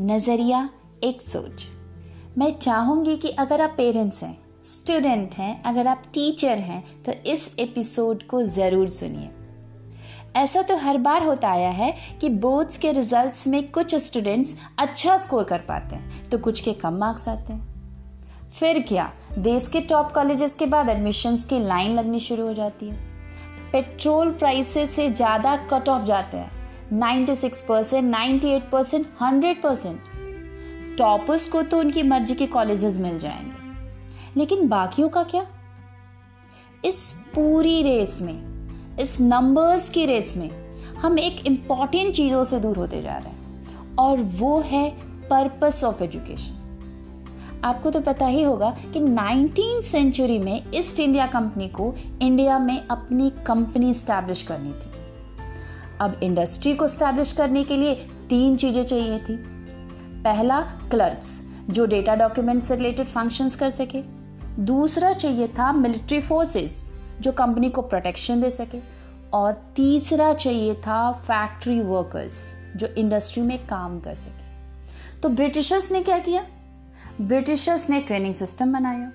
नज़रिया, एक सोच। मैं चाहूँगी कि अगर आप पेरेंट्स हैं स्टूडेंट हैं, अगर आप टीचर हैं तो इस एपिसोड को ज़रूर सुनिए। ऐसा तो हर बार होता आया है कि बोर्ड्स के रिजल्ट्स में कुछ स्टूडेंट्स अच्छा स्कोर कर पाते हैं तो कुछ के कम मार्क्स आते हैं। फिर क्या? देश के टॉप कॉलेजेस के बाद एडमिशन्स की लाइन लगनी शुरू हो जाती है। पेट्रोल प्राइसेस से ज़्यादा कट ऑफ़ जाते हैं। 96 percent ninety percent hundred percent toppers को तो उनकी मर्ज़ी के कॉलेजेस मिल जाएँगे। लेकिन बाकियों का क्या? इस पूरी रेस में, इस नंबर्स की रेस में, हम एक इंपॉर्टेंट चीज़ों से दूर होते जा रहे हैं। और वो है पर्पस ऑफ़ एजुकेशन आपको तो पता ही होगा कि नाइनटीन सेंचुरी में ईस्ट इंडिया कंपनी को इंडिया में अपनी कंपनी स्टैब्लिश करनी थी। अब इंडस्ट्री को स्टैब्लिश करने के लिए तीन चीज़ें चाहिए थी। पहला, क्लर्क्स, जो डेटा डॉक्यूमेंट से रिलेटेड फ़ंक्शंस कर सके। दूसरा चाहिए था मिलिट्री फोर्सेस जो कंपनी को प्रोटेक्शन दे सके। और तीसरा चाहिए था फैक्ट्री वर्कर्स जो इंडस्ट्री में काम कर सके। तो ब्रिटिशर्स ने क्या किया? ब्रिटिशर्स ने ट्रेनिंग सिस्टम बनाया।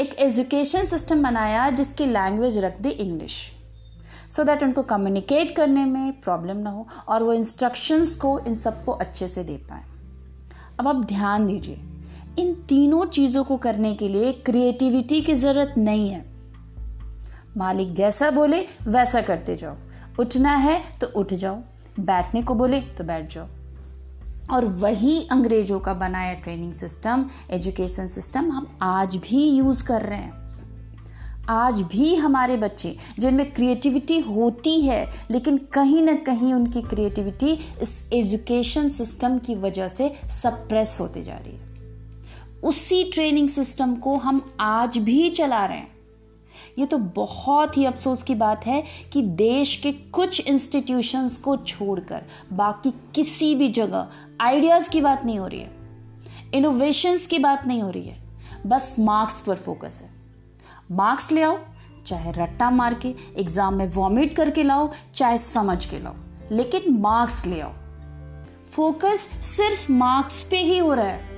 एक एजुकेशन सिस्टम बनाया जिसकी लैंग्वेज रख दी इंग्लिश सो दैट उनको कम्युनिकेट करने में प्रॉब्लम ना हो और वो इंस्ट्रक्शंस को इन सबको अच्छे से दे पाए। अब आप ध्यान दीजिए, इन तीनों चीज़ों को करने के लिए क्रिएटिविटी की ज़रूरत नहीं है। मालिक जैसा बोले, वैसा करते जाओ। उठना है तो उठ जाओ, बैठने को बोले तो बैठ जाओ। और वही अंग्रेज़ों का बनाया ट्रेनिंग सिस्टम एजुकेशन सिस्टम हम आज भी यूज़ कर रहे हैं। आज भी हमारे बच्चे, जिनमें क्रिएटिविटी होती है, लेकिन कहीं ना कहीं उनकी क्रिएटिविटी इस एजुकेशन सिस्टम की वजह से सप्रेस होते जा रही है। उसी ट्रेनिंग सिस्टम को हम आज भी चला रहे हैं। ये तो बहुत ही अफसोस की बात है कि देश के कुछ इंस्टीट्यूशंस को छोड़कर बाकी किसी भी जगह आइडियाज़ की बात नहीं हो रही है। इनोवेशंस की बात नहीं हो रही है। बस मार्क्स पर फोकस है। मार्क्स ले आओ, चाहे रट्टा मार के एग्ज़ाम में वॉमिट करके लाओ, चाहे समझ के लाओ, लेकिन मार्क्स ले आओ। फोकस सिर्फ़ मार्क्स पे ही हो रहा है।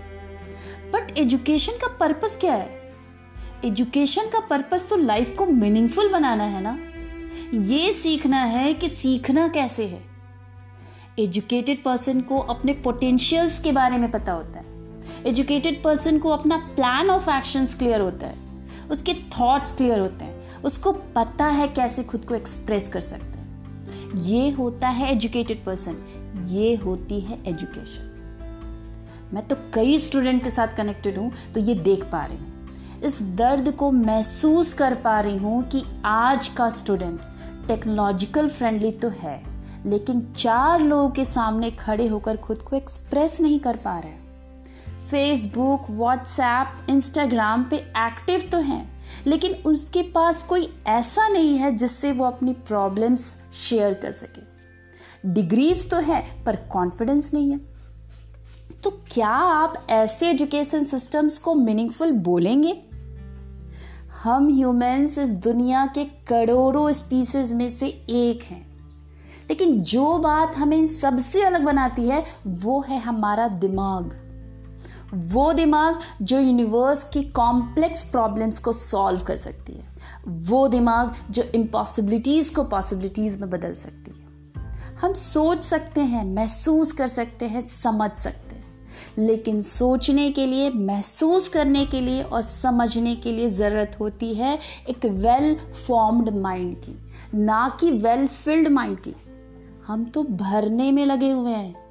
बट एजुकेशन का पर्पस क्या है? एजुकेशन का पर्पस तो लाइफ को मीनिंगफुल बनाना है ना? ये सीखना है कि सीखना कैसे है। एजुकेटेड पर्सन को अपने पोटेंशियल्स के बारे में पता होता है। एजुकेटेड पर्सन को अपना प्लान ऑफ़ एक्शंस क्लियर होता है। उसके थॉट्स क्लियर होते हैं। उसको पता है कैसे खुद को एक्सप्रेस कर सकते हैं। ये होता है एजुकेटेड पर्सन ये होती है एजुकेशन मैं तो कई स्टूडेंट के साथ कनेक्टेड हूँ तो ये देख पा रही हूँ। इस दर्द को महसूस कर पा रही हूँ कि आज का स्टूडेंट टेक्नोलॉजिकल फ्रेंडली तो है, लेकिन चार लोगों के सामने खड़े होकर खुद को एक्सप्रेस नहीं कर पा रहे फेसबुक व्हाट्सएप इंस्टाग्राम पे एक्टिव तो हैं, लेकिन उसके पास कोई ऐसा नहीं है जिससे वो अपनी प्रॉब्लम्स शेयर कर सके। डिग्रीज तो है, पर कॉन्फिडेंस नहीं है। तो क्या आप ऐसे एजुकेशन सिस्टम्स को मीनिंगफुल बोलेंगे? हम ह्यूमंस इस दुनिया के करोड़ों स्पीसीज में से एक हैं। लेकिन जो बात हमें सबसे अलग बनाती है, वो है हमारा दिमाग। वो दिमाग जो यूनिवर्स की कॉम्प्लेक्स प्रॉब्लम्स को सॉल्व कर सकती है। वो दिमाग जो इम्पॉसिबिलिटीज को पॉसिबिलिटीज में बदल सकती है। हम सोच सकते हैं, महसूस कर सकते हैं, समझ सकते हैं। लेकिन सोचने के लिए, महसूस करने के लिए और समझने के लिए ज़रूरत होती है एक वेल फॉर्म्ड माइंड की। ना कि वेल फिल्ड माइंड की। हम तो भरने में लगे हुए हैं।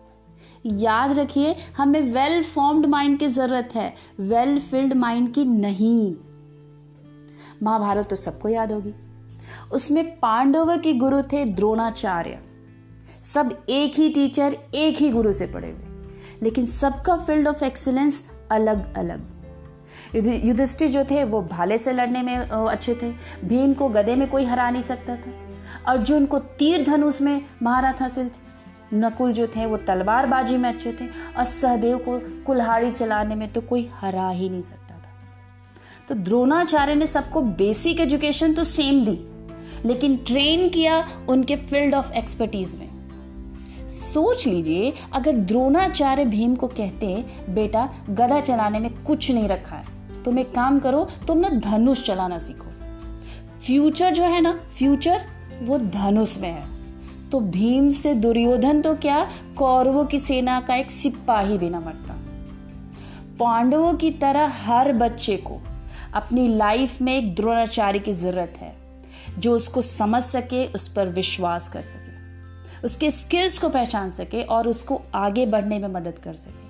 याद रखिए, हमें वेल फॉर्म्ड माइंड की ज़रूरत है वेल फिल्ड माइंड की नहीं। महाभारत तो सबको याद होगी। उसमें पांडव के गुरु थे द्रोणाचार्य। सब एक ही टीचर एक ही गुरु से पढ़े हुए। लेकिन सबका फ़ील्ड ऑफ़ एक्सीलेंस अलग अलग युधिष्ठिर जो थे, वो भाले से लड़ने में अच्छे थे। भीम को गदे में कोई हरा नहीं सकता था। अर्जुन को तीर धनुष में महारथ हासिल थे। नकुल जो थे, वो तलवारबाजी में अच्छे थे और सहदेव को कुल्हाड़ी चलाने में तो कोई हरा ही नहीं सकता था। तो द्रोणाचार्य ने सबको बेसिक एजुकेशन तो सेम दी, लेकिन ट्रेन किया उनके फ़ील्ड ऑफ़ एक्सपर्टीज में। सोच लीजिए, अगर द्रोणाचार्य भीम को कहते, बेटा, गधा चलाने में कुछ नहीं रखा है, तुम एक काम करो, तुम ना धनुष चलाना सीखो। फ्यूचर जो है ना फ्यूचर वो धनुष में है। तो भीम से दुर्योधन तो क्या? कौरवों की सेना का एक सिपाही भी ना मरता। पांडवों की तरह हर बच्चे को अपनी लाइफ में एक द्रोणाचार्य की ज़रूरत है, जो उसको समझ सके, उस पर विश्वास कर सके, उसके स्किल्स को पहचान सके और उसको आगे बढ़ने में मदद कर सके।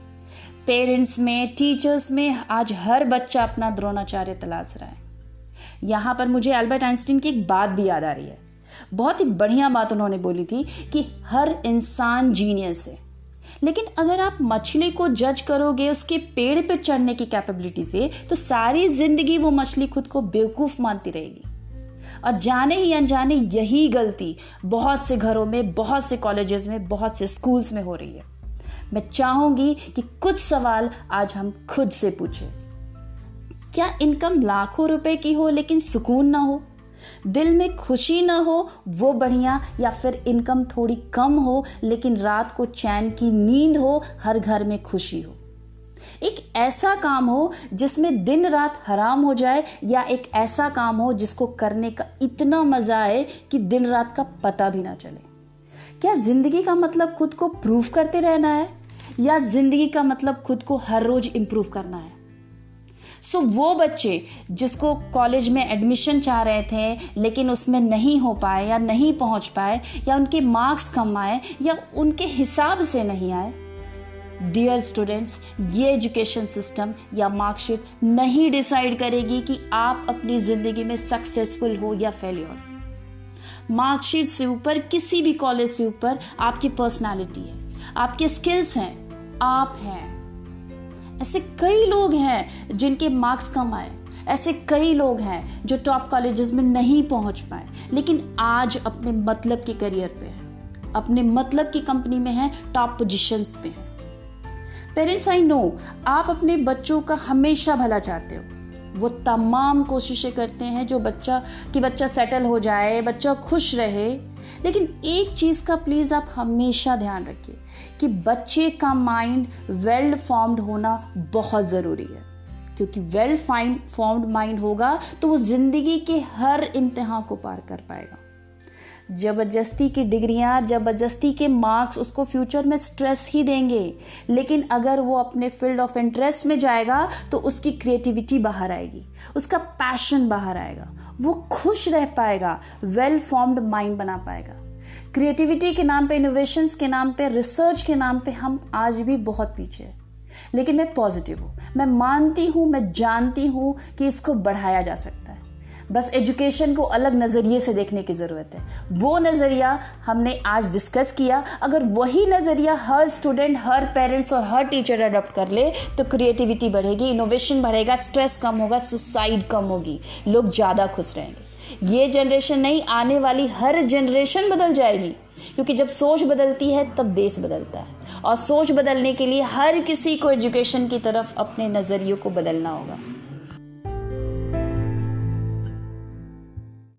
पेरेंट्स में टीचर्स में आज हर बच्चा अपना द्रोणाचार्य तलाश रहा है। यहाँ पर मुझे अल्बर्ट आइंस्टीन की एक बात भी याद आ रही है। बहुत ही बढ़िया बात उन्होंने बोली थी कि हर इंसान जीनियस है। लेकिन अगर आप मछली को जज करोगे, उसके पेड़ पे चढ़ने की कैपेबिलिटी से तो सारी ज़िंदगी वो मछली खुद को बेवकूफ़ मानती रहेगी। और जाने ही अनजाने यही गलती बहुत से घरों में, बहुत से कॉलेजेस में, बहुत से स्कूल्स में हो रही है। मैं चाहूँगी कि कुछ सवाल आज हम खुद से पूछें। क्या इनकम लाखों रुपए की हो, लेकिन सुकून ना हो? दिल में खुशी ना हो, वो बढ़िया, या फिर इनकम थोड़ी कम हो, लेकिन रात को चैन की नींद हो, हर घर में खुशी हो। एक ऐसा काम हो जिसमें दिन रात हराम हो जाए, या एक ऐसा काम हो जिसको करने का इतना मज़ा आए कि दिन रात का पता भी ना चले। क्या ज़िंदगी का मतलब खुद को प्रूव करते रहना है? या ज़िंदगी का मतलब खुद को हर रोज इंप्रूव करना है? सो so, वो बच्चे जिसको कॉलेज में एडमिशन चाह रहे थे लेकिन उसमें नहीं हो पाए या नहीं पहुँच पाए या उनके मार्क्स कम आए या उनके हिसाब से नहीं आए डियर स्टूडेंट्स ये एजुकेशन सिस्टम या मार्कशीट नहीं डिसाइड करेगी कि आप अपनी ज़िंदगी में सक्सेसफुल हो या फेलियर मार्कशीट से ऊपर किसी भी कॉलेज से ऊपर आपकी पर्सनालिटी है आपके स्किल्स हैं आप हैं। ऐसे कई लोग हैं जिनके मार्क्स कम आए। ऐसे कई लोग हैं जो टॉप कॉलेजेस में नहीं पहुँच पाए, लेकिन आज अपने मतलब के करियर पे हैं। अपने मतलब की कंपनी में हैं टॉप पोजीशंस पे हैं। पेरेंट्स आई नो आप अपने बच्चों का हमेशा भला चाहते हो। वो तमाम कोशिशें करते हैं जो बच्चा, कि बच्चा सेटल हो जाए, बच्चा खुश रहे। लेकिन एक चीज़ का प्लीज़ आप हमेशा ध्यान रखिए कि बच्चे का माइंड वेल फॉर्म्ड होना बहुत ज़रूरी है। क्योंकि वेल फाइंड फॉर्म्ड माइंड होगा तो वो ज़िंदगी के हर इम्तिहान को पार कर पाएगा। ज़बरदस्ती की डिग्रियाँ, ज़बरदस्ती के मार्क्स, उसको फ्यूचर में स्ट्रेस ही देंगे। लेकिन अगर वो अपने फ़ील्ड ऑफ़ इंटरेस्ट में जाएगा तो उसकी क्रिएटिविटी बाहर आएगी, उसका पैशन बाहर आएगा, वो खुश रह पाएगा वेल फॉर्म्ड माइंड बना पाएगा। क्रिएटिविटी के नाम पे इनोवेशंस के नाम पे रिसर्च के नाम पे हम आज भी बहुत पीछे हैं। लेकिन मैं पॉजिटिव हूँ, मैं मानती हूँ, मैं जानती हूँ कि इसको बढ़ाया जा सकता बस एजुकेशन को अलग नज़रिए से देखने की ज़रूरत है। वो नज़रिया हमने आज डिस्कस किया। अगर वही नज़रिया हर स्टूडेंट हर पेरेंट्स और हर टीचर अडॉप्ट कर ले तो क्रिएटिविटी बढ़ेगी इनोवेशन बढ़ेगा स्ट्रेस कम होगा सुसाइड कम होगी। लोग ज़्यादा खुश रहेंगे। ये जनरेशन नहीं, आने वाली हर जनरेशन बदल जाएगी। क्योंकि जब सोच बदलती है, तब देश बदलता है। और सोच बदलने के लिए हर किसी को एजुकेशन की तरफ़ अपने नज़रियों को बदलना होगा।